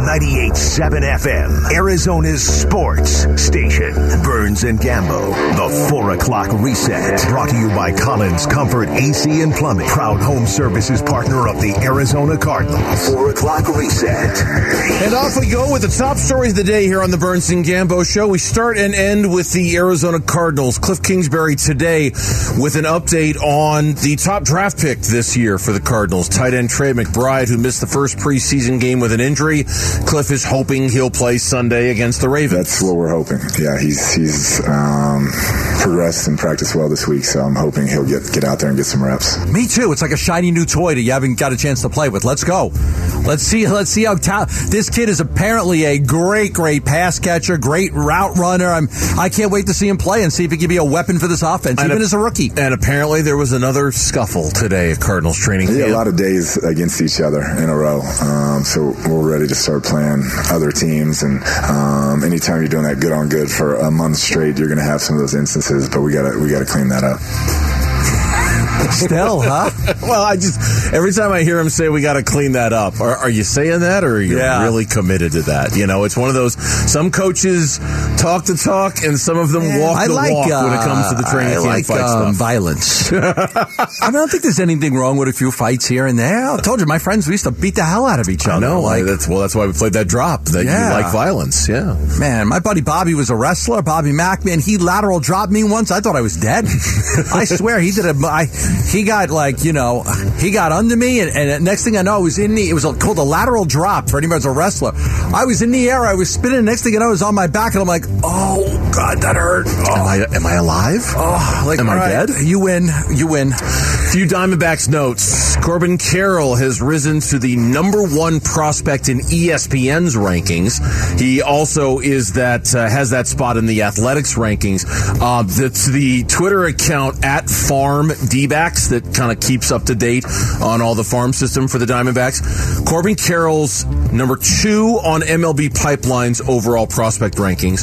98.7 FM, Arizona's sports station. Burns and Gambo, the 4 o'clock reset. Brought to you by Collins Comfort AC and Plumbing. Proud home services partner of the Arizona Cardinals. 4 o'clock reset. And off we go with the top stories of the day here on the Burns and Gambo show. We start and end with the Arizona Cardinals. Kliff Kingsbury today with an update on the top draft pick this year for the Cardinals, tight end Trey McBride, who missed the first preseason game with an injury. Kliff is hoping he'll play Sunday against the Ravens. That's what we're hoping. Yeah, he's he's um, progressed and practiced well this week, so I'm hoping he'll get get out there and get some reps. Me too. It's like a shiny new toy that you haven't got a chance to play with. Let's go. Let's see. Let's see how ta- this kid is apparently a great, great pass catcher, great route runner. I'm. I can't wait to see him play and see if he can be a weapon for this offense, And even a- as a rookie. And apparently there was another scuffle today at Cardinals training Yeah, a lot of days against each other in a row. Um, so we're ready to start playing other teams. And um, anytime you're doing that good on good for a month straight, you're going to have some of those instances. But we got to we got to clean that up. Still, huh? well, I just every time I hear him say we got to clean that up. Are, are you saying that, or are you Yeah. really committed to that? You know, it's one of those. Some coaches talk the talk, and some of them walk I the like walk when it comes to the uh, training I camp like, fight um, stuff. violence. I, mean, I don't think there's anything wrong with a few fights here and there. I told you, my friends, we used to beat the hell out of each other. No. Like, that's well. That's why we played that drop. That Yeah. you like violence. Yeah. Man, my buddy Bobby was a wrestler. Bobby Mack, man, he lateral dropped me once. I thought I was dead. I swear, he did a. I, he got like you know, he got under me, and, and next thing I know, I was in the. It was called a lateral drop for anybody who's a wrestler. I was in the air. I was spinning. Next thing I know, I was on my back, and I'm like, oh god, that hurt. Oh, Am I am I alive? oh, like Am I right, dead? You win. You win. Few Diamondbacks notes. Corbin Carroll has risen to the number one prospect in ESPN's rankings. He also is that uh, has that spot in the athletics rankings. Uh, that's the Twitter account at Farm Dbacks that kind of keeps up to date on all the farm system for the Diamondbacks. Corbin Carroll's number two on MLB Pipeline's overall prospect rankings,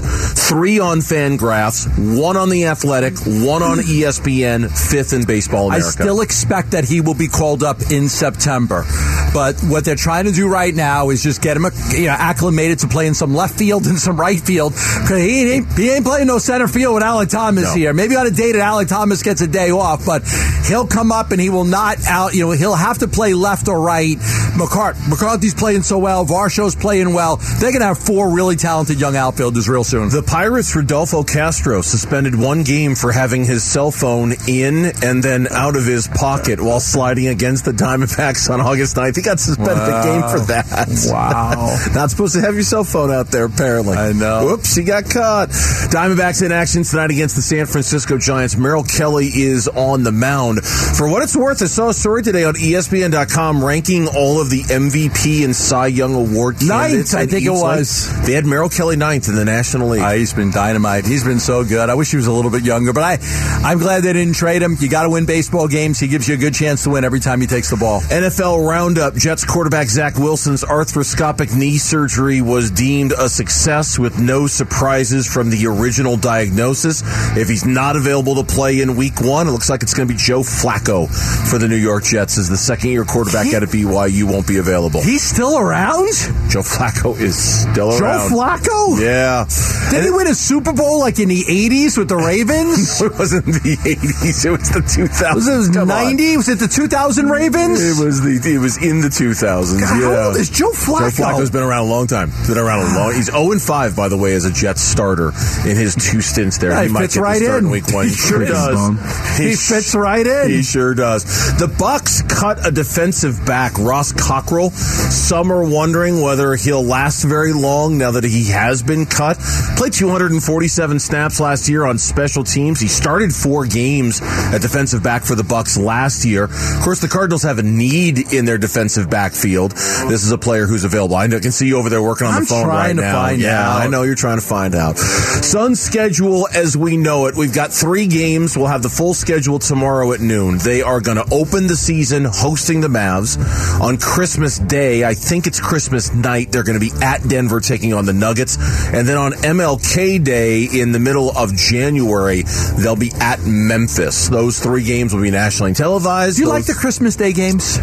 three on Fangraphs, one on the Athletic, one on ESPN, fifth in Baseball America. I still expect that he will be called up in September. But what they're trying to do right now is just get him you know, acclimated to playing some left field and some right field. 'Cause He ain't, he ain't playing no center field with Alek Thomas No. here. Maybe on a day that Alek Thomas gets a day off, but he'll come up and he will not out. You know, he'll have to play left or right. McCart- McCarthy's playing so well. Varsho's playing well. They're going to have four really talented young outfielders real soon. The Pirates, Rodolfo Castro, suspended one game for having his cell phone in and then out of his pocket while sliding against the Diamondbacks on August 9th. He got suspended a game for that. Wow. Not supposed to have your cell phone out there, apparently. I know. Whoops, he got caught. Diamondbacks in action tonight against the San Francisco Giants. Merrill Kelly is on the mound. For what it's worth, I saw a story today on ESPN.com ranking all of the MVP and Cy Young Award candidates. Ninth. I think it was. They had Merrill Kelly ninth in the National League. Uh, he's been dynamite. He's been so good. I wish he was a little bit younger, but I, I'm glad they didn't trade him. You got to win baseball games. He gives you a good chance to win every time he takes the ball. NFL Roundup Jets quarterback Zach Wilson's arthroscopic knee surgery was deemed a success with no surprises from the original diagnosis. If he's not available to play in week one, it looks like it's going to be Joe Flacco for the New York Jets as the second year quarterback He- out of BYU won't be available. He's still around? Joe Flacco is still Joe around. Flacco? Yeah. Did he win a Super Bowl like in the 80s with the Ravens? It wasn't the 80s, it was the 2000s. Was it Come on. 90? Was it the 2000 Ravens? It was the it was in the 2000s. God, yeah. how old is Joe Flacco? Joe Flacco's been around a long time. Been around a long. He's 0 and 5 by the way as a Jets starter in his two stints there. Yeah, he he might fits get right the start in in. week one. He He sure does. He sh- fits right in. He sure does. The Bucks cut a defensive back, Ross Cockrell. Some are wondering whether he'll last very long now that he has been cut. Played 247 snaps last year on special teams. He started four games at defensive back for the Bucks last year. Of course, the Cardinals have a need in their defensive backfield. This is a player who's available. I know- can see you over there working on I'm the phone right now. yeah, out. I know you're trying to find out. Sun's schedule as we know it. We've got three games. We'll have the full schedule tomorrow at noon. They are going to open the season hosting the Mavs on Christmas Day. I think it's Christmas night. They're going to be at Denver taking on the Nuggets. And then on MLK Day in the middle of January, they'll be at Memphis. Those three games will be nationally televised. Do you Those- like the Christmas Day games?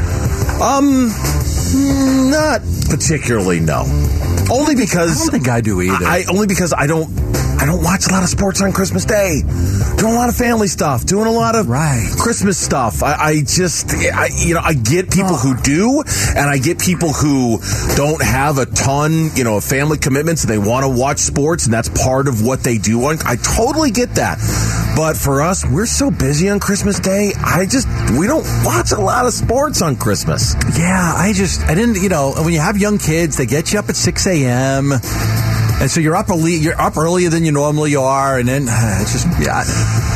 um, Not particularly, no. Only because I don't think I do either. I only because I don't I don't watch a lot of sports on Christmas Day. Doing a lot of family stuff, doing a lot of Right. Christmas stuff. I, I just I, you know I get people who do, and I get people who don't have a ton you know of family commitments and they want to watch sports, and that's part of what they do. On I totally get that. But for us, we're so busy on Christmas Day. I just we don't watch a lot of sports on Christmas. Yeah, I just I didn't. You know, when you have young kids, they get you up at six a.m. And so you're up early. You're up earlier than you normally are, and then uh, it's just yeah.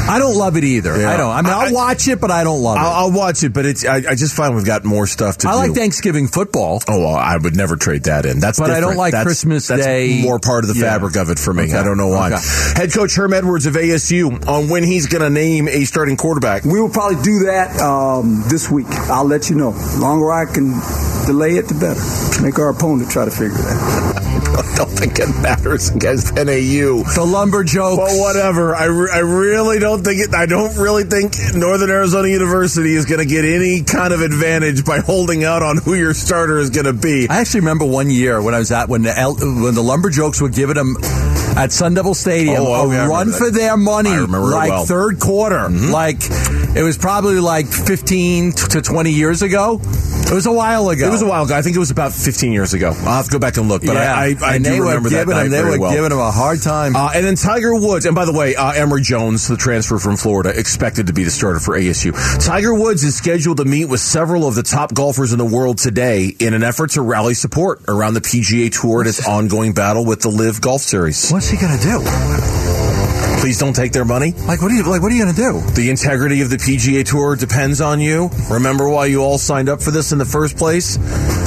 I, I don't love it either. Yeah. I don't. I mean, I'll I- watch it, but I don't love it. I'll, I'll watch it, but it's I, I just find we've got more stuff to I do. like Thanksgiving football. Oh, well, I would never trade that in. That's But I don't like That's- Christmas that's Day. More part of the Yeah. fabric of it for me. Okay. I don't know why. Okay. Head coach Herm Edwards of ASU on when he's going to name a starting quarterback. We will probably do that um, this week. I'll let you know. The longer I can delay it, the better. Make our opponent try to figure that. I don't think it matters against NAU. The lumber jokes. But whatever. I, re- I really don't think it. I don't really think Northern Arizona University is going to get any kind of advantage by holding out on who your starter is going to be. I actually remember one year when I was at when the L, when the Lumberjokes were giving them at Sun Devil Stadium Oh, oh, a yeah, run for their money, I remember it like well. Mm-hmm. third quarter, like it was probably like fifteen to twenty years ago. It was a while ago. It was a while ago. I think it was about 15 years ago. I'll have to go back and look, but yeah, I, I, I do remember that night him, They were well. giving him a hard time. Uh, and then Tiger Woods, and by the way, uh, Emory Jones, the transfer from Florida, expected to be the starter for ASU. Tiger Woods is scheduled to meet with several of the top golfers in the world today in an effort to rally support around the PGA Tour and its ongoing battle with the LIV Golf Series. What's he gonna do? Please don't take their money. Like what are you like? What are you gonna do? The integrity of the PGA Tour depends on you. Remember why you all signed up for this in the first place?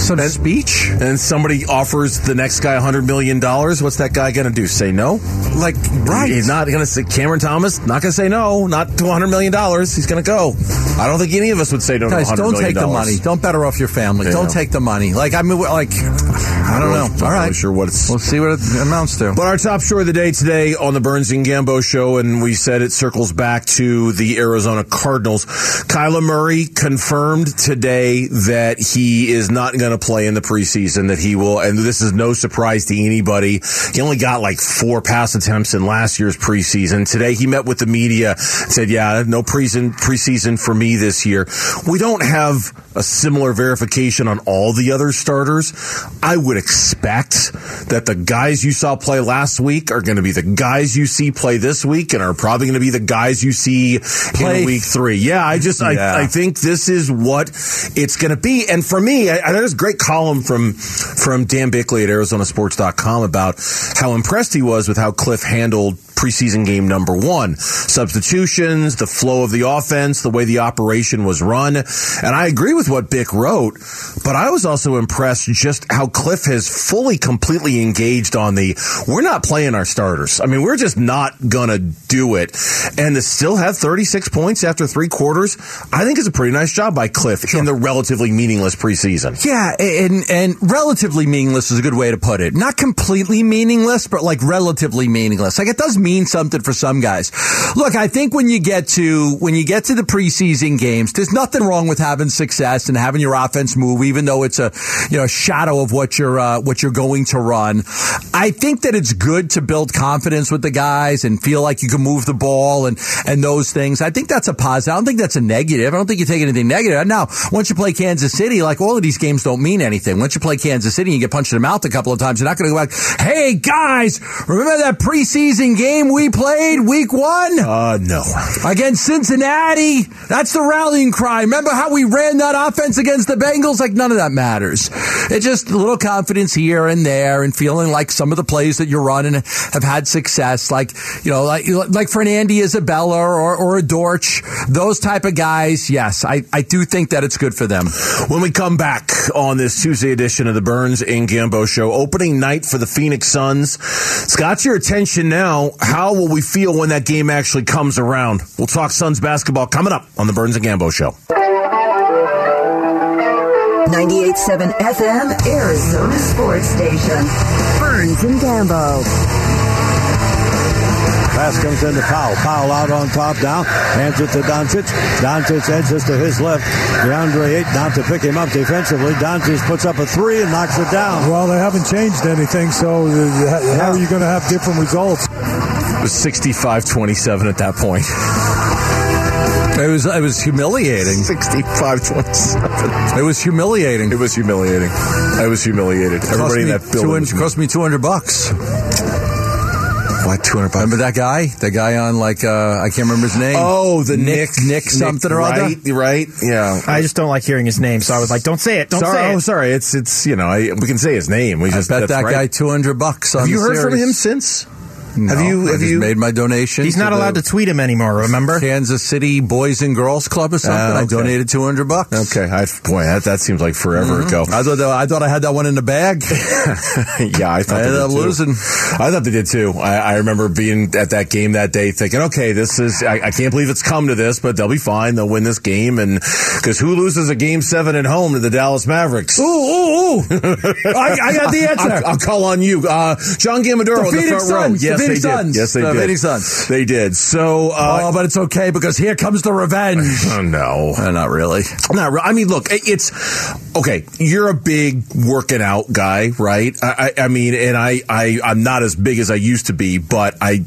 Some speech? And somebody offers the next guy $100 million. What's that guy going to do? Say no? Like right? He's not going to say, Cameron Thomas, not going to say no, not to $100 million. He's going to go. I don't think any of us would say no Guys, to $100 don't million. take the money. Don't better off your family. Yeah. Don't take the money. Like I mean, like I don't know. All right, sure what it's. we'll see what it amounts to. But our top story of the day today on the Burns and Gambo show, and we said it circles back to the Arizona Cardinals. Kyler Murray confirmed today that he is not going to play in the preseason, that he will, and this is no surprise to anybody. He only got like four pass attempts in last year's preseason. Today he met with the media, said, yeah, no preseason, preseason for me this year. We don't have a similar verification on all the other starters. I would expect that the guys you saw play last week are going to be the guys you see play this week and are probably going to be the guys you see Play- in week three. Yeah, I just, Yeah. I, I think this is what it's going to be. And for me, I, I, there's a great column from, from Dan Bickley at ArizonaSports.com about how impressed he was with how Kliff handled preseason game number one. Substitutions, the flow of the offense, the way the operation was run. And I agree with what Bick wrote, but I was also impressed just how Kliff has fully, completely engaged on the, we're not playing our starters. I mean, we're just not gonna do it. And to still have 36 points after three quarters, I think is a pretty nice job by Kliff in the relatively meaningless preseason. Yeah, and and relatively meaningless is a good way to put it. Not completely meaningless, but like relatively meaningless. Like it does mean something for some guys. Look, I think when you get to when you get to the preseason games, there's nothing wrong with having success and having your offense move, even though it's a you know shadow of what you're uh, what you're going to run. I think that it's good to build confidence with the guys and feel like you can move the ball and and those things. I think that's a positive. I don't think that's a negative. I don't think you take anything negative. Now, once you play Kansas City, like all of these games don't mean anything. Once you play Kansas City and you get punched in the mouth a couple of times, you're not going to go back. Hey guys, remember that preseason game we played week one? Uh, no. against Cincinnati. That's the rallying cry. Remember how we ran that offense against the Bengals? Like none of that matters. It's just a little confidence here and there and feeling like some of the plays that you're running have had success. Like, you know, like, like for Andy Isabella or, or a Dortch, those type of guys. Yes, I, I do think that it's good for them. When we come back on this Tuesday edition of the Burns and Gambo show, opening night for the Phoenix Suns. It's got your attention now. How will we feel when that game actually comes around? We'll talk Suns basketball coming up on the Burns and Gambo show. 98.7 FM, Arizona Sports Station. Burns and Gambo. Pass comes into Powell. Powell out on top down. Hands it to Doncic. Doncic edges to his left. DeAndre Ayton down to pick him up defensively. Doncic puts up a three and knocks it down. Well, they haven't changed anything, so uh, how are you going to have different results? It was 65-27 at that point. It was it was humiliating. 65-27. It was humiliating. It was humiliating. I was humiliated. Everybody in that building. It cost me two hundred bucks. What, 200 bucks? Remember that guy? The guy on like uh, I can't remember his name. Oh, the Nick Nick Nick something or right, other. Right, yeah. I just don't like hearing his name, so I was like, "Don't say it, don't sorry, say oh, it." sorry. It's it's you know I, we can say his name. We I just bet that right. guy two hundred bucks. On Have you the heard from him since? No, have you have you made my donation? He's not allowed to tweet him anymore. Remember? Kansas City Boys and Girls Club or something. Ah, I donated two hundred bucks. Okay, I, boy, that, that seems like forever ago. I thought I thought I had that one in the bag. yeah, I thought I they ended did up too. losing. I thought they did too. I, I remember being at that game that day, thinking, "Okay, this is. I, I can't believe it's come to this, but they'll be fine. They'll win this game." And because who loses a game seven at home to the Dallas Mavericks? Ooh, ooh, ooh! I, I got the answer. I'll, I'll call on you, uh, John Gambadoro, The in the front row. Suns. The Yes, They did. Yes, they The did. Phoenix Suns. They did. So, uh, oh, but it's okay because here comes the revenge. oh, no, Uh, not really. Not re- I mean, look, it's okay. You're a big working out guy, right? I, I, I mean, and I, I, I'm not as big as I used to be, but I,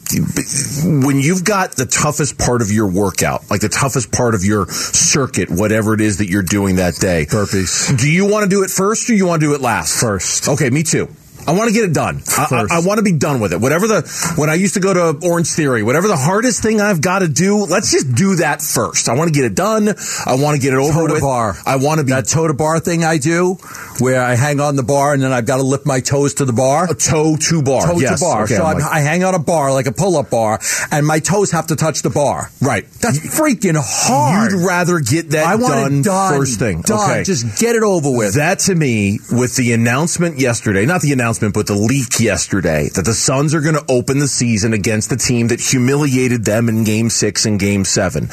when you've got the toughest part of your workout, like the toughest part of your circuit, whatever it is that you're doing that day, Burpees. do you want to do it first or you want to do it last? First. Okay, me too. I want to get it done. I, First. I, I want to be done with it. Whatever the when I used to go to Orange Theory, whatever the hardest thing I've got to do, let's just do that first. I want to get it done. I want to get it over Toe to with. bar. I want to be That toe to bar thing I do, where I hang on the bar and then I've got to lift my toes to the bar. a toe to bar. toe yes. to bar. Okay, so like- I hang on a bar like a pull-up bar, and my toes have to touch the bar. right. That's freaking hard. You'd rather get that I want done, done first thing. Done. Okay. Just get it over with. That to me, with the announcement yesterday, not the announcement, but the leak yesterday, that the Suns are going to open the season against the team that humiliated them in game six and game seven.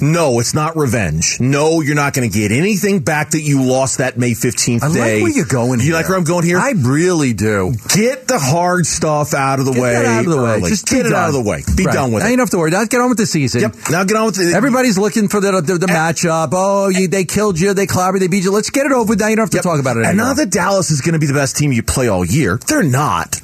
No, it's not revenge. No, you're not going to get anything back that you lost that May 15th I day. like where you're going. You here. like where I'm going here? I really do. get the hard stuff out of the Get way. out of the way. Just get it out of the way. Be Right. done with now it. You don't have to worry. Now get on with the season. Yep. Now get on with it. Everybody's looking for the the, the matchup. Oh, you, they killed you. They clobbered. you. They beat you. Let's get it over. with. Now you don't have to Yep. talk about it And now that Dallas is going to be the best team you play all year, they're not.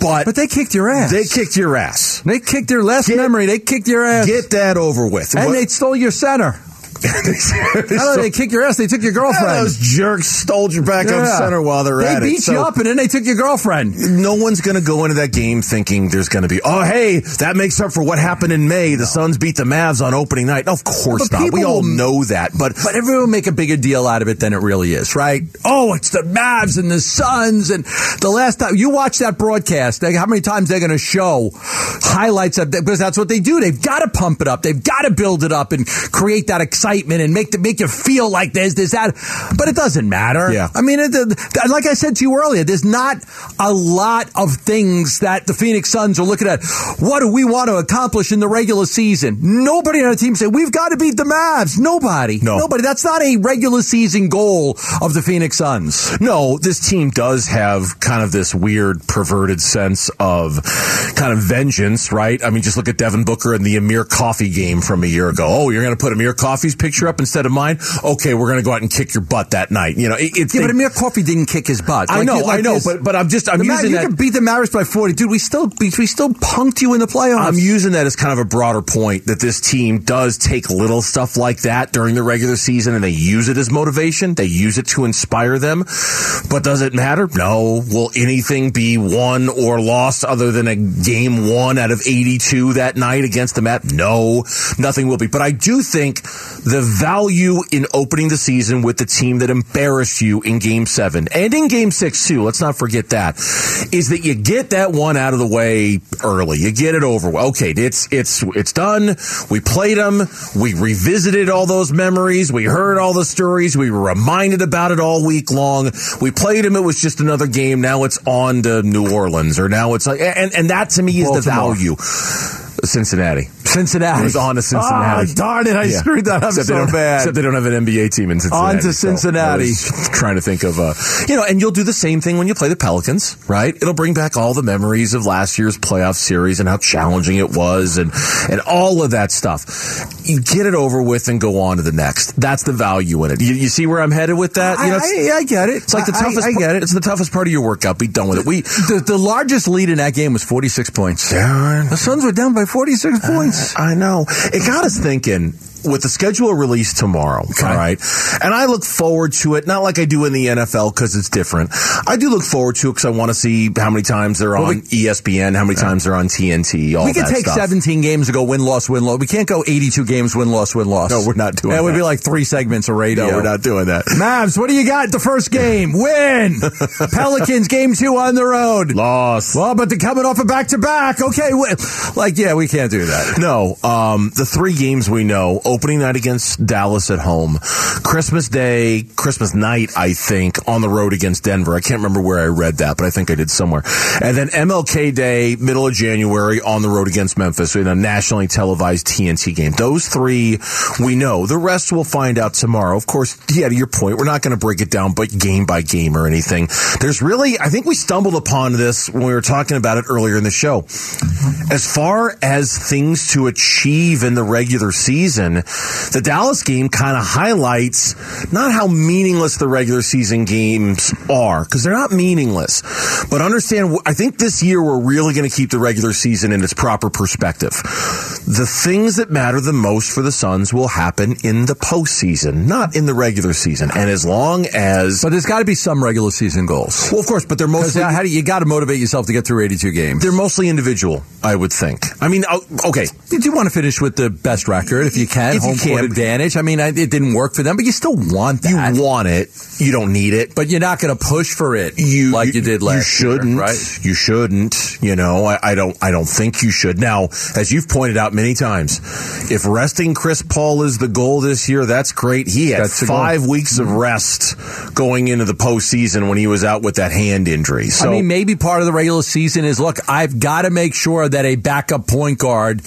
But but they kicked your ass. they kicked your ass. They kicked your last Get- memory. They kicked your ass. Get that over with. and What- they stole your center. I don't know, they kicked your ass. They took your girlfriend. Those jerks stole your backup Yeah. center while they're they at beat it. So you up, and then they took your girlfriend. no one's going to go into that game thinking there's going to be, oh, hey, that makes up for what happened in May. The Suns beat the Mavs on opening night. Of course But not. We all know that. But But everyone will make a bigger deal out of it than it really is, right? Oh, it's the Mavs and the Suns. And the last time you watch that broadcast, they, how many times they're going to show highlights of that? Because that's what they do. They've got to pump it up. They've got to build it up and create that excitement and make the, make you feel like there's this, that. But it doesn't matter. Yeah. I mean, it, it- like I said to you earlier, there's not a lot of things that the Phoenix Suns are looking at. What do we want to accomplish in the regular season? Nobody on the team said, we've got to beat the Mavs. Nobody. No. Nobody. That's not a regular season goal of the Phoenix Suns. No, this team does have kind of this weird, perverted sense of kind of vengeance, right? I mean, just look at Devin Booker and the Amir Coffey game from a year ago. Oh, you're going to put Amir Coffey's picture up instead of mine? Okay, we're going to go out and kick your butt that night. You know, it, it's Yeah, they- but Amir Coffey didn't kick his butt. I know, like I know, this- but but I'm just I'm using you can beat the Mavericks by 40. Dude, we still, we still punked you in the playoffs. I'm using that as kind of a broader point that this team does take little stuff like that during the regular season and they use it as motivation. They use it to inspire them. But does it matter? No. Will anything be won or lost other than a game one out of 82 that night against the Met? No. Nothing will be. But I do think the value in opening the season with the team that embarrassed you in game seven and in game six too, let's not forget that, is that you get that one out of the way early. You get it over. Okay, it's it's it's done. We played them. We revisited all those memories. We heard all the stories. We were reminded about it all week long. We played them. It was just another game. Now it's on to New Orleans, or now it's like, and and that to me is the value. Cincinnati. Cincinnati. It was on to Cincinnati. Oh, darn it. I Yeah. screwed that up Except so bad. Except they don't have an NBA team in Cincinnati. On to so Cincinnati. was trying to think of, uh, you know, and you'll do the same thing when you play the Pelicans, right? It'll bring back all the memories of last year's playoff series and how challenging it was and, and all of that stuff. You get it over with and go on to the next. That's the value in it. You, you see where I'm headed with that? You know, it's- I, I get it. it's like the I- toughest. I, part- get it. It's the toughest part of your workout. Be done with it. We The, the largest lead in that game was 46 points. The Suns were down by 46 points. I know. It got us thinking with the schedule released tomorrow. All right. And I look forward to it, not like I do in the NFL because it's different. I do look forward to it because I want to see how many times they're Well, on we- ESPN, how many times they're on TNT, all we could take stuff. 17 games to go win, loss, win, loss. We can't go 82 games, win, loss, win, loss. No, we're not doing That That would be like three segments of radio. No, we're not doing that. Mavs, what do you got? The first game, win. Pelicans, game two on the road. Loss. Well, but they're coming off a back to back. Okay, win. like yeah, we can't do that. No, um, the three games we know: opening night against Dallas at home, Christmas Day, Christmas night, I think, on the road against Denver. I can't remember where I read that, but I think I did somewhere. And then MLK Day, middle of January, on the road against Memphis in a nationally televised TNT game. Those three we know. The rest we'll find out tomorrow. Of course, yeah, to your point, we're not going to break it down, but game by game or anything. There's really, I think we stumbled upon this when we were talking about it earlier in the show. As far as things to achieve in the regular season, the Dallas game kind of highlights not how meaningless the regular season games are, because they're not meaningless. But understand, I think this year we're really going to keep the regular season in its proper perspective. The things that matter the most for the Suns will happen in the postseason, not in the regular season. And as long as. But there's got to be some regular season goals. Well, of course, but they're mostly. How do you, you got to motivate yourself to get through 82 games? They're mostly individual, I would think. I mean, oh, okay. You do want to finish with the best record if you can, If home can. court advantage. I mean, I, it didn't work for them, but you still want that. You want it. You don't need it. but you're not going to push for it you like you, did last year. You shouldn't, year, right? You shouldn't. You know, I, I don't. I don't think you should. Now, as you've pointed out many times, if resting Chris Paul is the goal this year, that's great. He had That's five weeks of mm-hmm. rest going into the postseason when he was out with that hand injury. So I mean, maybe part of the regular season is look, I've got to make sure that a backup point guard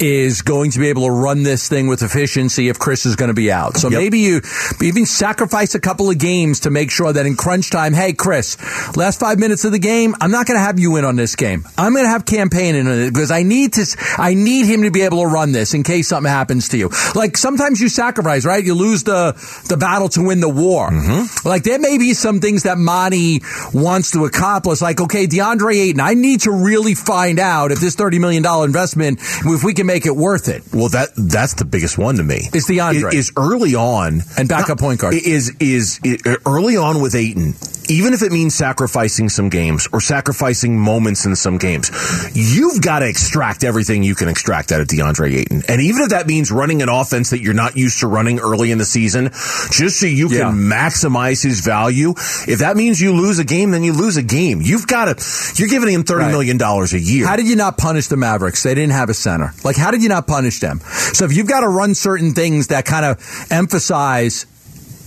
is going to be able to run this thing with efficiency if Chris is going to be out. So Yep. maybe you even sacrifice a couple of games to make sure that in crunch time, hey, Chris, last five minutes of the game, I'm not going to have you in on this game. I'm going to have Cam Payne in it because I need to, I need him to be able to run this in case something happens to you. Like sometimes you sacrifice, right? You lose the, the battle to win the war. Mm-hmm. Like there may be some things that Monty wants to accomplish. Like, okay, DeAndre Ayton, I need to really find out if this $30 million investment, if we can make it worth it. Well, that that's the biggest one to me. It's DeAndre. Is, is early on And backup point guard. Is is, is early on with Ayton. Even if it means sacrificing some games or sacrificing moments in some games, you've got to extract everything you can extract out of DeAndre Ayton. And even if that means running an offense that you're not used to running early in the season, just so you Yeah. can maximize his value. If that means you lose a game, then you lose a game. You've got to. You're giving him thirty Right. million dollars a year. How did you not punish the Mavericks? They didn't have a center. Like, how did you not punish them? So if you've got to run certain things that kind of emphasize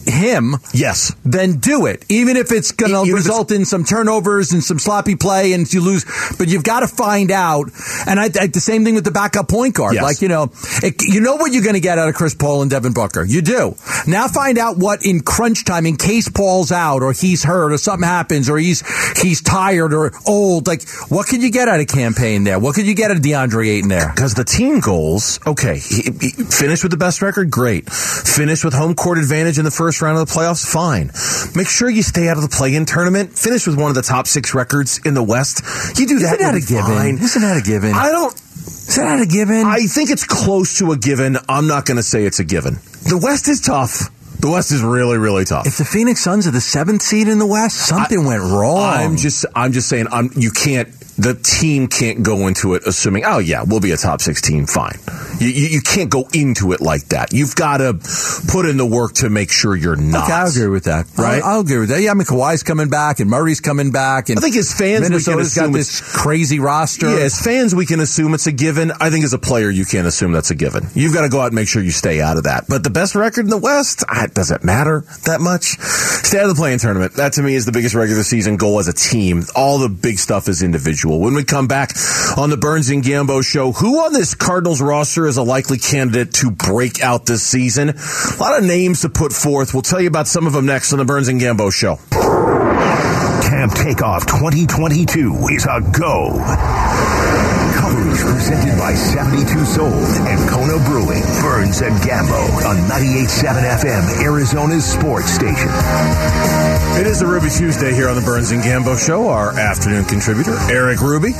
him, yes. then do it. Even if it's going to result in some turnovers and some sloppy play and you lose, but you've got to find out. And I, I, the same thing with the backup point guard. Yes. Like, you know, it, you know what you're going to get out of Chris Paul and Devin Booker. You do. Now find out what in crunch time, in case Paul's out or he's hurt or something happens or he's, he's tired or old. Like, what could you get out of Cam Payne there? What could you get out of DeAndre Ayton there? Because the team goals, okay, he, he, finish with the best record, great. Finish with home court advantage in the first round of the playoffs, fine. Make sure you stay out of the play-in tournament. Finish with one of the top six records in the West. You do that, Isn't that you'll a given? fine. Isn't that a given? I don't. Is that a given? I think it's close to a given. I'm not going to say it's a given. The West is tough. The West is really, really tough. if the Phoenix Suns are the seventh seed in the West, something went wrong. I'm just, I'm just saying, I'm, you can't, the team can't go into it assuming, oh yeah, we'll be a top six team, fine. You, you, you can't go into it like that. You've got to put in the work to make sure you're not. Okay, I agree with that. Right? I'll, I'll agree with that. Yeah, I mean, Kawhi's coming back and Murray's coming back. And I think as fans, Minnesota's we can got this crazy roster. Yeah, as fans, we can assume it's a given. I think as a player, you can't assume that's a given. You've got to go out and make sure you stay out of that. But the best record in the West, ah, it doesn't matter that much. Stay out of the play-in tournament. That to me is the biggest regular season goal as a team. All the big stuff is individual. When we come back on the Burns and Gambo show, who on this Cardinals roster is a likely candidate to break out this season? A lot of names to put forth. We'll tell you about some of them next on the Burns and Gambo show. Camp Takeoff 2022 is a go. Coverage presented by 72 Sold and Kona Brewing. Burns and Gambo on 98.7 FM, Arizona's sports station. Is a Ruby Tuesday here on the Burns and Gambo Show. Our afternoon contributor, Eric Ruby,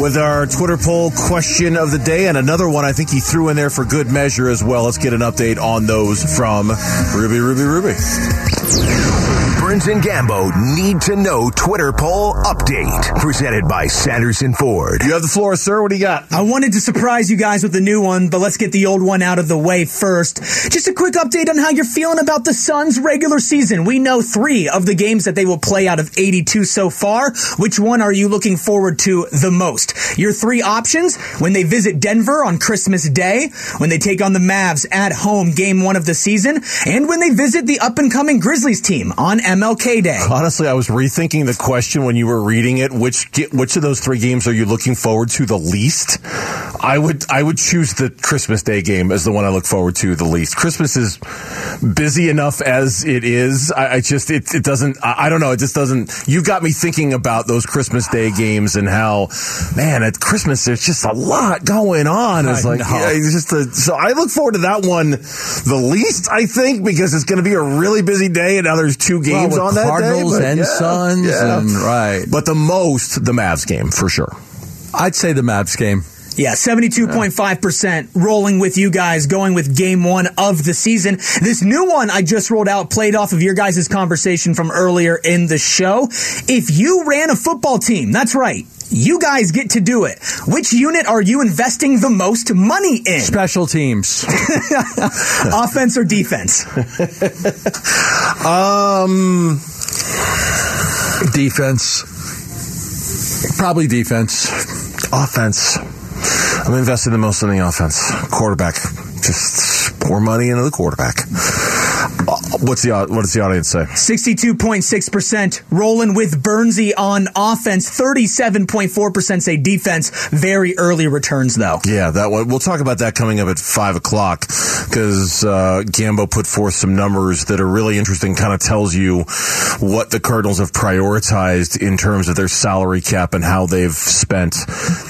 with our Twitter poll question of the day and another one I think he threw in there for good measure as well. Let's get an update on those from Ruby, Ruby, Ruby. Burns and Gambo need to know Twitter poll update. Presented by Sanderson Ford. You have the floor, sir. What do you got? I wanted to surprise you guys with the new one, but let's get the old one out of the way first. Just a quick update on how you're feeling about the Suns' regular season. We know three of the games that they will play out of 82 so far. Which one are you looking forward to the most? Your three options when they visit Denver on Christmas Day, when they take on the Mavs at home, game one of the season, and when they visit the up and coming Grizzlies team on MLK Day. Honestly, I was rethinking the question when you were reading it. Which which of those three games are you looking forward to the least? I would I would choose the Christmas Day game as the one I look forward to the least. Christmas is busy enough as it is. I, I just it it doesn't. I, I don't know. It just doesn't. You got me thinking about those Christmas Day games and how, man, at Christmas there's just a lot going on. It's I like yeah, it's just a, so I look forward to that one the least. I think because it's going to be a really busy day and now there's two games with on that Cardinals day. but and yeah, Suns yeah. and- right. But the most the Mavs game for sure. I'd say the Mavs game. Yeah, 72.5% rolling with you guys, going with game one of the season. This new one I just rolled out played off of your guys' conversation from earlier in the show. If you ran a football team, that's right. You guys get to do it. Which unit are you investing the most money in? Special teams. Offense or defense? Um, defense. Probably defense. offense. I'm investing the most in the offense. Quarterback. Just pour money into the quarterback. Uh, What's the what does the audience say? 62.6% rolling with Bernsey on offense. 37.4% say defense. Very early returns though. Yeah, that one. We'll talk about that coming up at five o'clock because uh, Gambo put forth some numbers that are really interesting. Kind of tells you what the Cardinals have prioritized in terms of their salary cap and how they've spent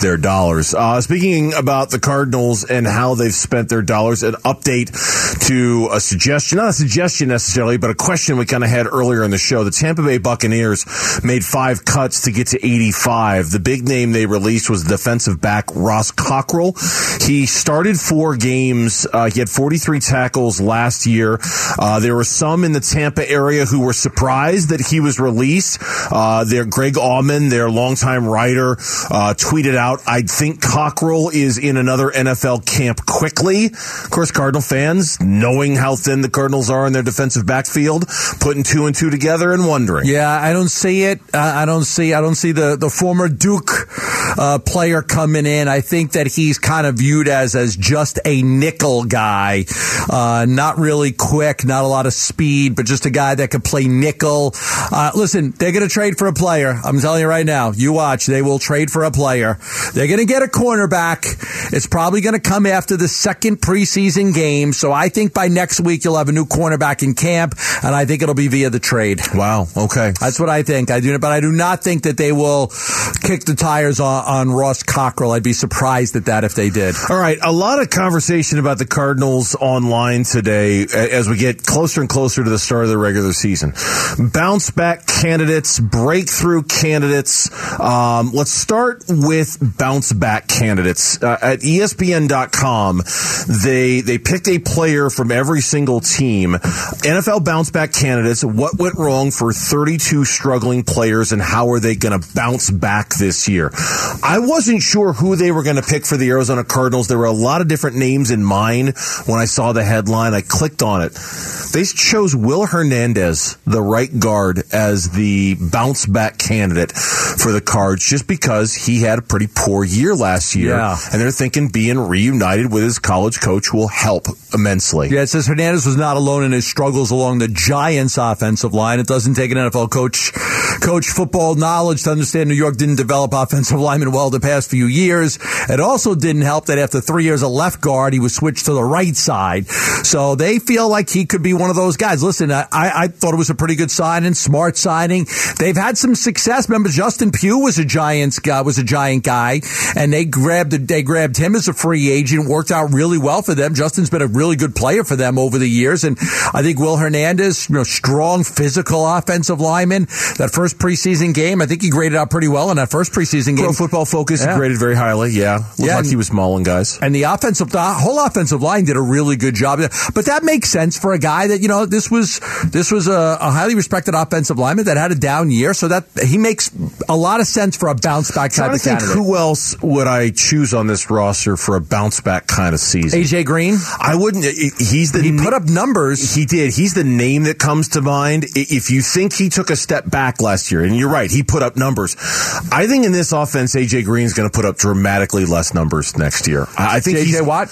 their dollars. Uh, speaking about the Cardinals and how they've spent their dollars, an update to a suggestion, not a suggestion necessarily, but a question we kind of had earlier in the show. The Tampa Bay Buccaneers made five cuts to get to 85. The big name they released was defensive back Ross Cockrell. He started four games. Uh, he had 43 tackles last year. Uh, there were some in the Tampa area who were surprised that he was released. Uh, their Greg Auman, their longtime writer, uh, tweeted out, I think Cockrell is in another NFL camp quickly. Of course, Cardinal fans, knowing how thin the Cardinals are in their defensive backfield, putting two and two together and wondering. Yeah, I don't see it. I don't see. I don't see the the former Duke uh, player coming in. I think that he's kind of viewed as as just a nickel guy, uh, not really quick, not a lot of speed, but just a guy that could play nickel. Uh, listen, they're going to trade for a player. I'm telling you right now. You watch. They will trade for a player. They're going to get a cornerback. It's probably going to come after the second preseason game. So I think by next week you'll have a new cornerback in camp, and I think it'll be via the trade. Wow. Okay. That's what I think. I do, but I do not think that they will kick the tires on, on Ross Cockrell. I'd be surprised at that if they did. All right, a lot of conversation about the Cardinals online today as we get closer and closer to the start of the regular season. Bounce back candidates, breakthrough candidates. Um, let's start with bounce back candidates. Uh, at ESPN.com, they they picked a player from every single team. NFL bounce back candidates. What went wrong for 32 struggling players, and how are they going to bounce back this year? I wasn't sure who they were going to pick for the Arizona Cardinals. There were a lot of different names in mind when I saw the headline. I clicked on it. They chose Will Hernandez, the right guard, as the bounce back candidate for the Cards just because he had a pretty poor year last year. Yeah. And they're thinking being reunited with his college coach will help immensely. Yeah, it says Hernandez was not alone in his struggles along the Giants' offensive line. It doesn't take an NFL coach coach football knowledge to understand New York didn't develop offensive linemen well the past few years. It also didn't help that after three years of left guard, he was switched to the right side. So they feel like he could be one of those guys. Listen, I, I thought it was a pretty good signing, smart signing. They've had some success. Remember, Justin Pugh was a Giants guy, was a Giant guy, and they grabbed they grabbed him as a free agent. Worked out really well for them. Justin's been a really good player for them over the years, and I think Will Hernandez, you know, strong physical offensive lineman. That first preseason game, I think he graded out pretty well in that first preseason game. Pro Football Focus Yeah. graded very highly. Yeah, looked Yeah, like and- he was mauling guys. And the offensive, the whole offensive line did a really good job. But that makes sense for a guy that you know this was this was a, a highly respected offensive lineman that had a down year. So that he makes a lot of sense for a bounce back type of think candidate. who else would I choose on this roster for a bounce back kind of season? AJ Green. I wouldn't. He's the He put up numbers. He did. He's the name that comes to mind. If you think he took a step back last year, and you're right, he put up numbers. I think in this offense, AJ Green is going to put up dramatically less numbers next year. I I think he's Watt.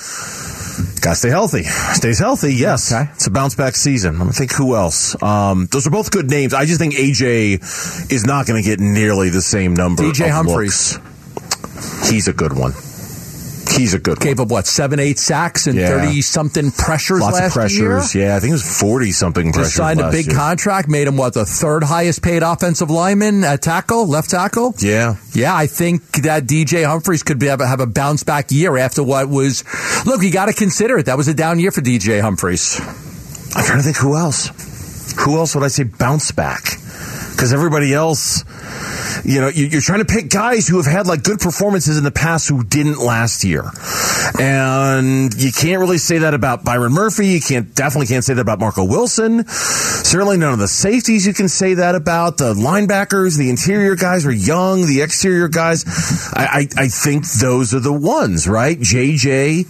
Got to stay healthy. Stays healthy, yes. It's a bounce back season. Let me think who else. Um, those are both good names. I just think AJ is not going to get nearly the same number. DJ of Humphries. looks. He's a good one. He's a good one. Gave up what seven, eight sacks and Yeah. thirty something pressures Lots last of pressures. year. Yeah, I think it was forty something pressures. Just signed a big year. contract, made him what the third highest paid offensive lineman at tackle, left tackle. Yeah. Yeah, I think that DJ Humphries could be, have, a, have a bounce back year after what was. Look, you got to consider it. That was a down year for DJ Humphries. I'm trying to think who else. Who else would I say bounce back? Because everybody else, you know, you- you're trying to pick guys who have had like good performances in the past who didn't last year, and you can't really say that about Byron Murphy. You can't definitely can't say that about Marco Wilson. Certainly none of the safeties you can say that about. The linebackers, the interior guys are young. The exterior guys, I I, I think those are the ones, right? JJ,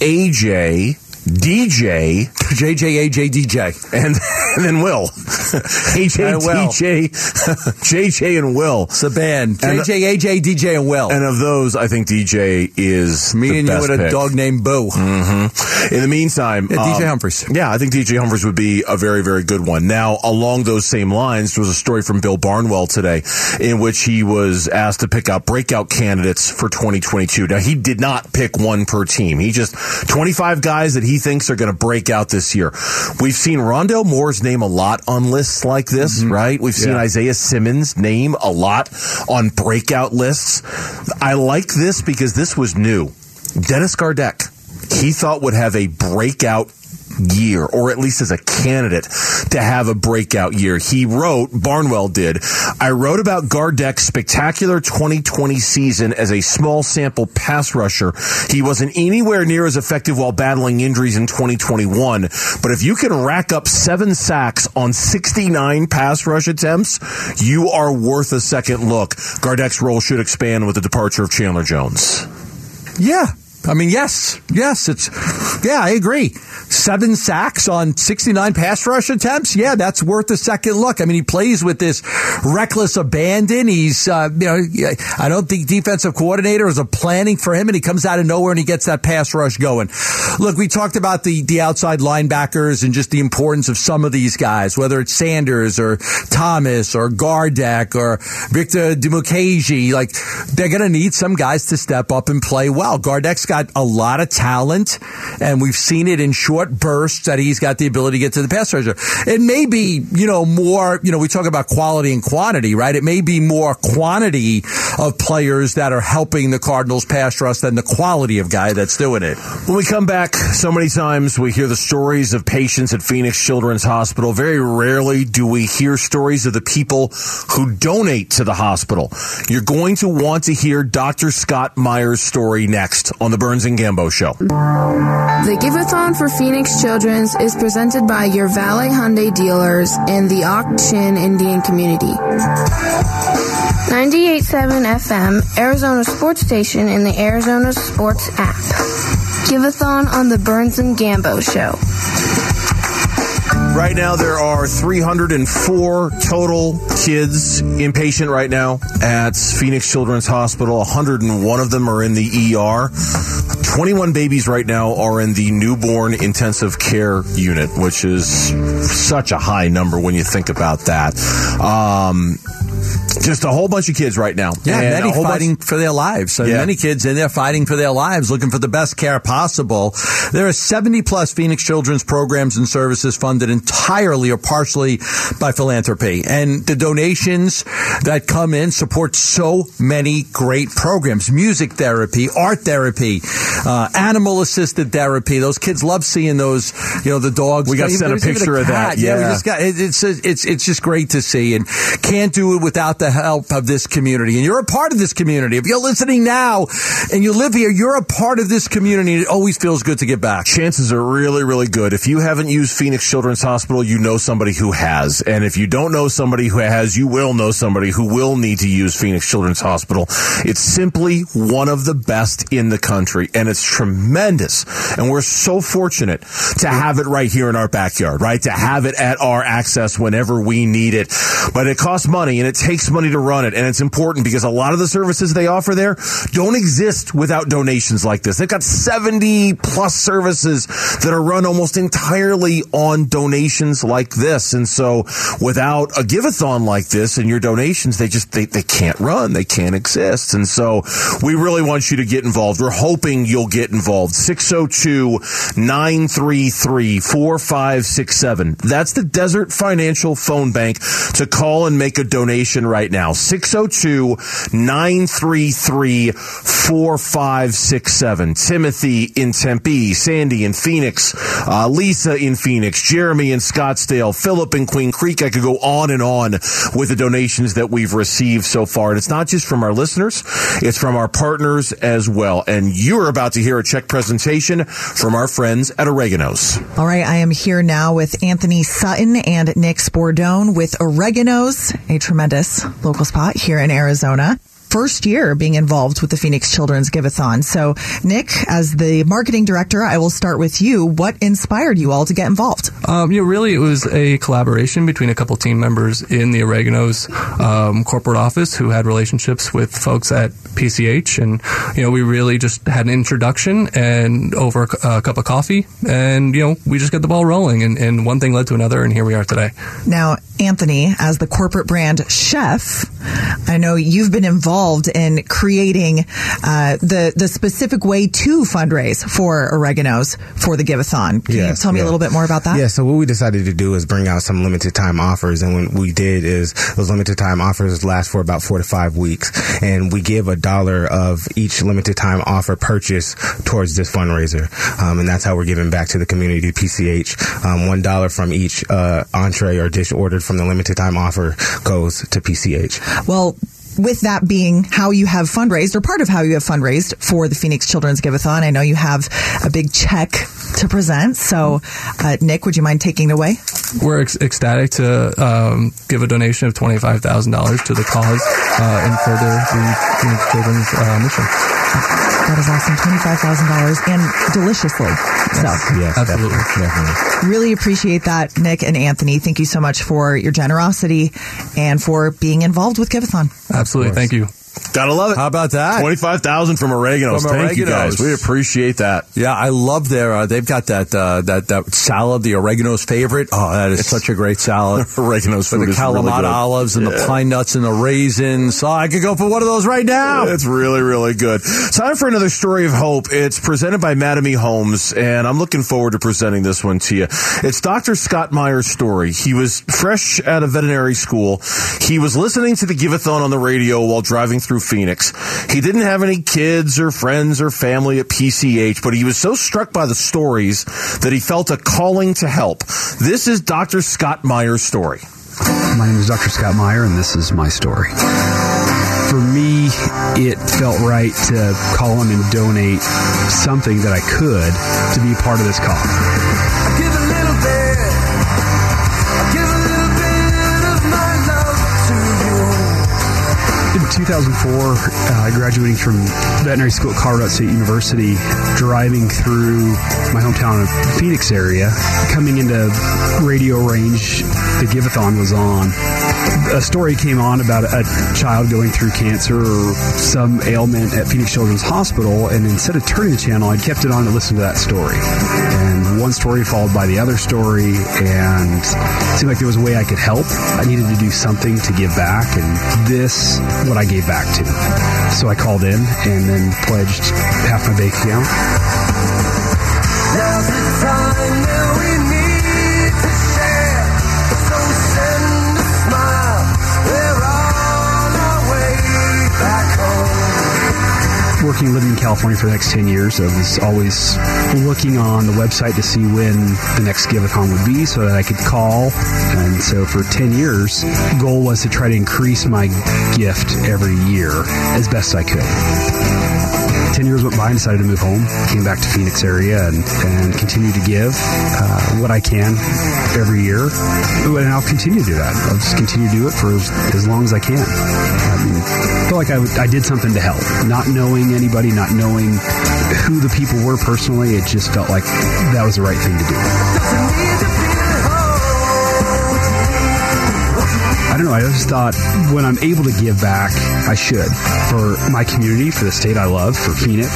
AJ. DJ, JJ, AJ, DJ, and, and then Will, AJ, And Will. DJ, JJ, and Will. It's a band. And- JJ, AJ, DJ, and Will. And of those, I think DJ is Me and you with a dog named Boo. hmm In the meantime, Yeah, DJ um, Humphries. Yeah, I think DJ Humphries would be a very, very good one. Now, along those same lines, there was a story from Bill Barnwell today in which he was asked to pick out breakout candidates for 2022. Now, he did not pick one per team. He just 25 guys that he thinks are going to break out this year. We've seen Rondale Moore's name a lot on lists like this, mm-hmm. right? We've seen Yeah. Isaiah Simmons' name a lot on breakout lists. I like this because this was new. Dennis Gardeck, he thought would have a breakout year, or at least as a candidate to have a breakout year. He wrote, Barnwell did, I wrote about Gardeck's spectacular 2020 season as a small sample pass rusher. He wasn't anywhere near as effective while battling injuries in 2021, but if you can rack up seven sacks on 69 pass rush attempts, you are worth a second look. Gardeck's role should expand with the departure of Chandler Jones. Yeah. I mean, yes, yes, it's, yeah, I agree. Seven sacks on 69 pass rush attempts. Yeah, that's worth a second look. I mean, he plays with this reckless abandon. He's, uh, you know, I don't think defensive coordinator is planning for him and he comes out of nowhere and he gets that pass rush going. Look, we talked about the, the outside linebackers and just the importance of some of these guys, whether it's Sanders or Thomas or Gardeck or Victor Dimukeje. Like, they're going to need some guys to step up and play well. Gardeck's got a lot of talent, and we've seen it in short bursts that he's got the ability to get to the pass rusher. It may be, you know, more, you know, we talk about quality and quantity, right? It may be more quantity of players that are helping the Cardinals pass rush than the quality of guy that's doing it. When we come back, so many times we hear the stories of patients at Phoenix Children's Hospital. Very rarely do we hear stories of the people who donate to the hospital. You're going to want to hear Dr. Scott Meyer's story next on the Burns and Gambo Show. The Giveathon for Phoenix Children's is presented by your Valley Hyundai dealers and the Ak-Chin Indian community. 98.7 FM, Arizona Sports Station, and the Arizona Sports app. Giveathon on the Burns and Gambo Show. Right now, there are 304 total kids inpatient right now at Phoenix Children's Hospital. 101 of them are in the ER. 21 babies right now are in the newborn intensive care unit, which is such a high number when you think about that. Um, just a whole bunch of kids right now. Yeah, And many a whole bunch- fighting for their lives. So Yeah. many kids in there fighting for their lives, looking for the best care possible. There are 70 plus Phoenix Children's programs and services funded entirely or partially by philanthropy. And the donations that come in support so many great programs. Music therapy, art therapy, uh, animal assisted therapy. Those kids love seeing those, you know, the dogs. We got sent a picture of that, we yeah. just got, it, it's, it's, it's just great to see and can't do it without the help of this community. And you're a part of this community. If you're listening now and you live here, you're a part of this community. It always feels good to give back. chances are really, really good. If you haven't used Phoenix Children's Hospital, you know somebody who has. And if you don't know somebody who has, you will know somebody who will need to use Phoenix Children's Hospital. It's simply one of the best in the country and it's tremendous. And we're so fortunate to have it right here in our backyard, right? To have it at our access whenever we need it. But it costs money and it takes money to run it. And it's important because a lot of the services they offer there don't exist without donations like this. They've got 70 plus services that are run almost entirely on donations like this. And so without a giveathon like this and your donations, they just, they, they can't run. They can't exist. And so we really want you to get involved. We're hoping you'll get involved. 602 933 4567. That's the Desert Financial Phone Bank to call and make a donation right now. 602 933 4567. Timothy in Tempe, Sandy in Phoenix, uh, Lisa in Phoenix, Jeremy in Scottsdale, Philip in Queen Creek. I could go on and on with the donations that we've received so far. And it's not just from our listeners, it's from our partners as well. And you're about to hear a check presentation from our friends at Oregano's. All right, I am here now with Anthony Sutton and Nick Spordone with Oregano's, a tremendous local spot here in Arizona. First year being involved with the Phoenix Children's Giveathon. So, Nick, as the marketing director, I will start with you. What inspired you all to get involved? Um, you know, really, it was a collaboration between a couple team members in the Oregano's um, corporate office who had relationships with folks at PCH, and you know, we really just had an introduction and over a, a cup of coffee, and you know, we just got the ball rolling, and, and one thing led to another, and here we are today. Now, Anthony, as the corporate brand chef, I know you've been involved in creating uh, the the specific way to fundraise for Oregano's for the Giveathon. Can Yes, you tell me a little bit more about that? Yeah, so what we decided to do is bring out some limited time offers, and what we did is those limited time offers last for about four to five weeks, and we give a dollar of each limited time offer purchase towards this fundraiser, um, and that's how we're giving back to the community. PCH, um, one dollar from each uh, entree or dish ordered from the limited time offer goes to PCH. Well, with that being how you have fundraised, or part of how you have fundraised for the Phoenix Children's Giveathon, I know you have a big check to present. So, uh, Nick, would you mind taking it away? We're ec- ecstatic to um, give a donation of twenty five thousand dollars to the cause uh, and further the Phoenix Children's uh, mission. That is awesome. $25,000 and deliciously. So, yes, absolutely, definitely. really appreciate that, Nick and Anthony. Thank you so much for your generosity and for being involved with Giveathon. Absolutely, thank you. Gotta love it. How about that? 25,000 from Oregano's. From Thank you guys. We appreciate that. Yeah, I love their. Uh, they've got that uh, that that salad, the oregano's favorite. Oh, that is such a great salad. Oregano's with the is really Kalamata good. olives and the pine nuts and the raisins. Oh, I could go for one of those right now. It's really, really good. Time for another story of hope. It's presented by Mattamy Homes, and I'm looking forward to presenting this one to you. It's Dr. Scott Meyer's story. He was fresh out of veterinary school. He was listening to the Giveathon on the radio while driving through Phoenix. He didn't have any kids or friends or family at PCH, but he was so struck by the stories that he felt a calling to help. This is Dr. Scott Meyer's story. My name is Dr. Scott Meyer, and this is my story. For me, it felt right to call in and donate something that I could to be part of this cause. 2004, uh, graduating from veterinary school at Colorado State University, driving through my hometown of Phoenix area, coming into radio range, the Giveathon was on. A story came on about a child going through cancer or some ailment at Phoenix Children's Hospital, and instead of turning the channel, I kept it on to listen to that story. And one story followed by the other story, and it seemed like there was a way I could help. I needed to do something to give back, and this, what I gave back to. So I called in and then pledged half my bank account. Working, living in California for the next 10 years, I was always looking on the website to see when the next Giveathon would be so that I could call. And so for 10 years, goal was to try to increase my gift every year as best I could. 10 years went by and decided to move home, came back to Phoenix area and, and continue to give uh, what I can every year. And I'll continue to do that. I'll just continue to do it for as, as long as I can. I mean, feel like I, I did something to help. Not knowing anybody, not knowing who the people were personally, it just felt like that was the right thing to do. Don't know. I just thought when I'm able to give back, I should. For my community, for the state I love, for Phoenix,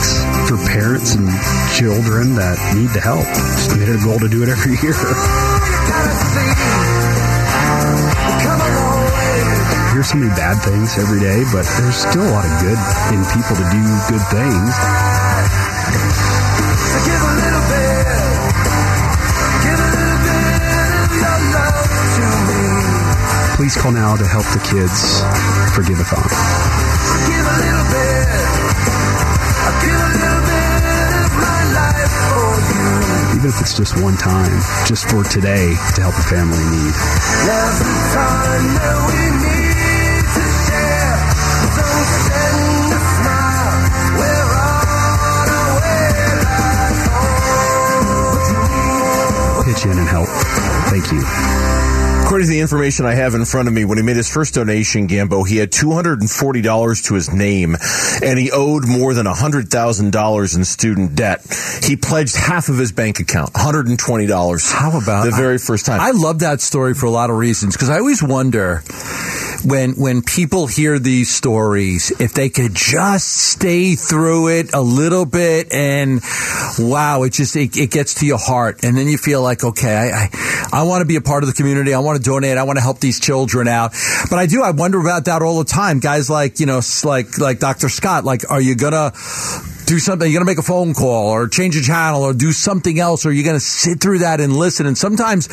for parents and children that need the help. Just made it a goal to do it every year. I hear so many bad things every day, but there's still a lot of good in people to do good things. Please call now to help the kids for Give a you. Even if it's just one time, just for today to help a family need. Now's the time that we need to share. So send a smile. We're on our way. Pitch in and help. Thank you. According to the information I have in front of me, when he made his first donation, Gambo, he had $240 to his name and he owed more than $100,000 in student debt. He pledged half of his bank account, $120. How about the very first time? I love that story for a lot of reasons because I always wonder when when people hear these stories if they could just stay through it a little bit and wow it just it, it gets to your heart. And then you feel like okay I I, I want to be a part of the community. I want to donate. I want to help these children out. But I do I wonder about that all the time. Guys like you know like like Dr. Scott like are you gonna do something. You're going to make a phone call or change a channel or do something else, or you're going to sit through that and listen. And sometimes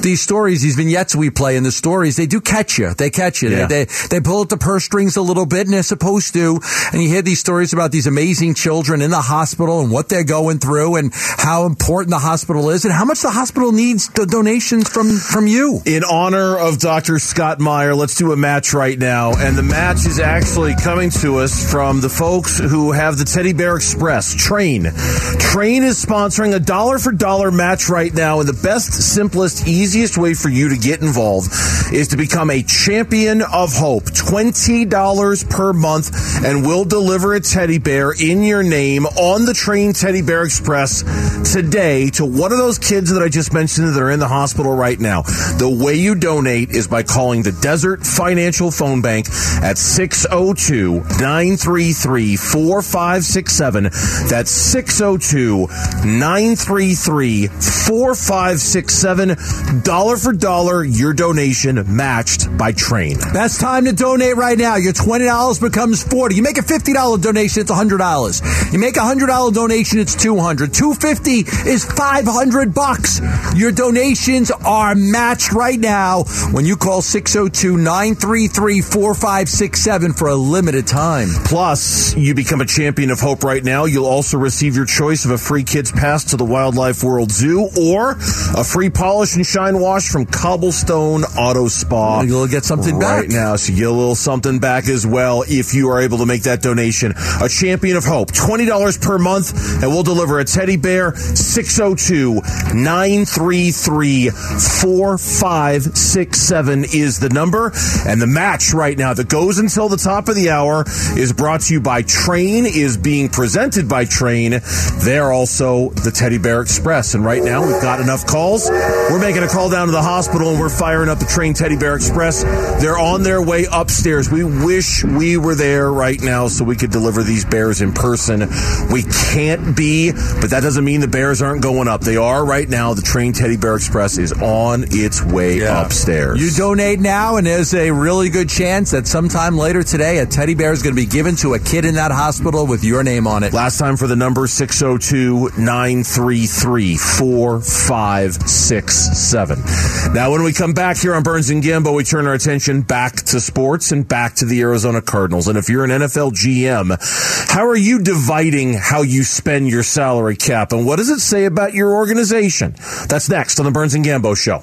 these stories, these vignettes we play in the stories, they do catch you. They catch you. Yeah. They, they they pull at the purse strings a little bit, and they're supposed to. And you hear these stories about these amazing children in the hospital and what they're going through, and how important the hospital is, and how much the hospital needs the donations from from you. In honor of Dr. Scott Meyer, let's do a match right now. And the match is actually coming to us from the folks who have the Teddy Bear Express Train. Train is sponsoring a dollar for dollar match right now. And the best, simplest, easiest way for you to get involved is to become a champion of hope. $20 per month, and we'll deliver a teddy bear in your name on the Train Teddy Bear Express today to one of those kids that I just mentioned that are in the hospital right now. The way you donate is by calling the Desert Financial Phone Bank at 602 933 4567. That's 602 933 4567. Dollar for dollar, your donation matched by Train. Best time to donate right now. Your twenty dollars becomes forty. You make a fifty dollar donation, it's hundred dollars. You make a hundred dollar donation, it's two hundred. Two fifty is five hundred bucks. Your donations are matched right now when you call 602-933-4567 for a limited time. Plus, you become a champion of hope right now, you'll also receive your choice of a free kids pass to the Wildlife World Zoo or a free polish and shine wash from Cobblestone Auto Spa. You'll get something right back. now, so you get a little something back as well if you are able to make that donation. A champion of hope, $20 per month, and we'll deliver a teddy bear, 602 933 4567 is the number. And the match right now that goes until the top of the hour is brought to you by Train, is being presented by Train. They're also the Teddy Bear Express. And right now, we've got enough calls. We're making a call down to the hospital and we're firing up the Train Teddy Bear Express. They're on their way upstairs. We wish we were there right now so we could deliver these bears in person. We can't be, but that doesn't mean the bears aren't going up. They are right now. The Train Teddy Bear Express is on its way upstairs. You donate now, and there's a really good chance that sometime later today, a teddy bear is going to be given to a kid in that hospital with your name on it. Last time for the number 602 933 4567. Now, when we come back here on Burns and Gambo, we turn our attention back to sports and back to the Arizona Cardinals. And if you're an NFL GM, how are you dividing how you spend your salary cap? And what does it say about your organization? That's next on the Burns and Gambo Show.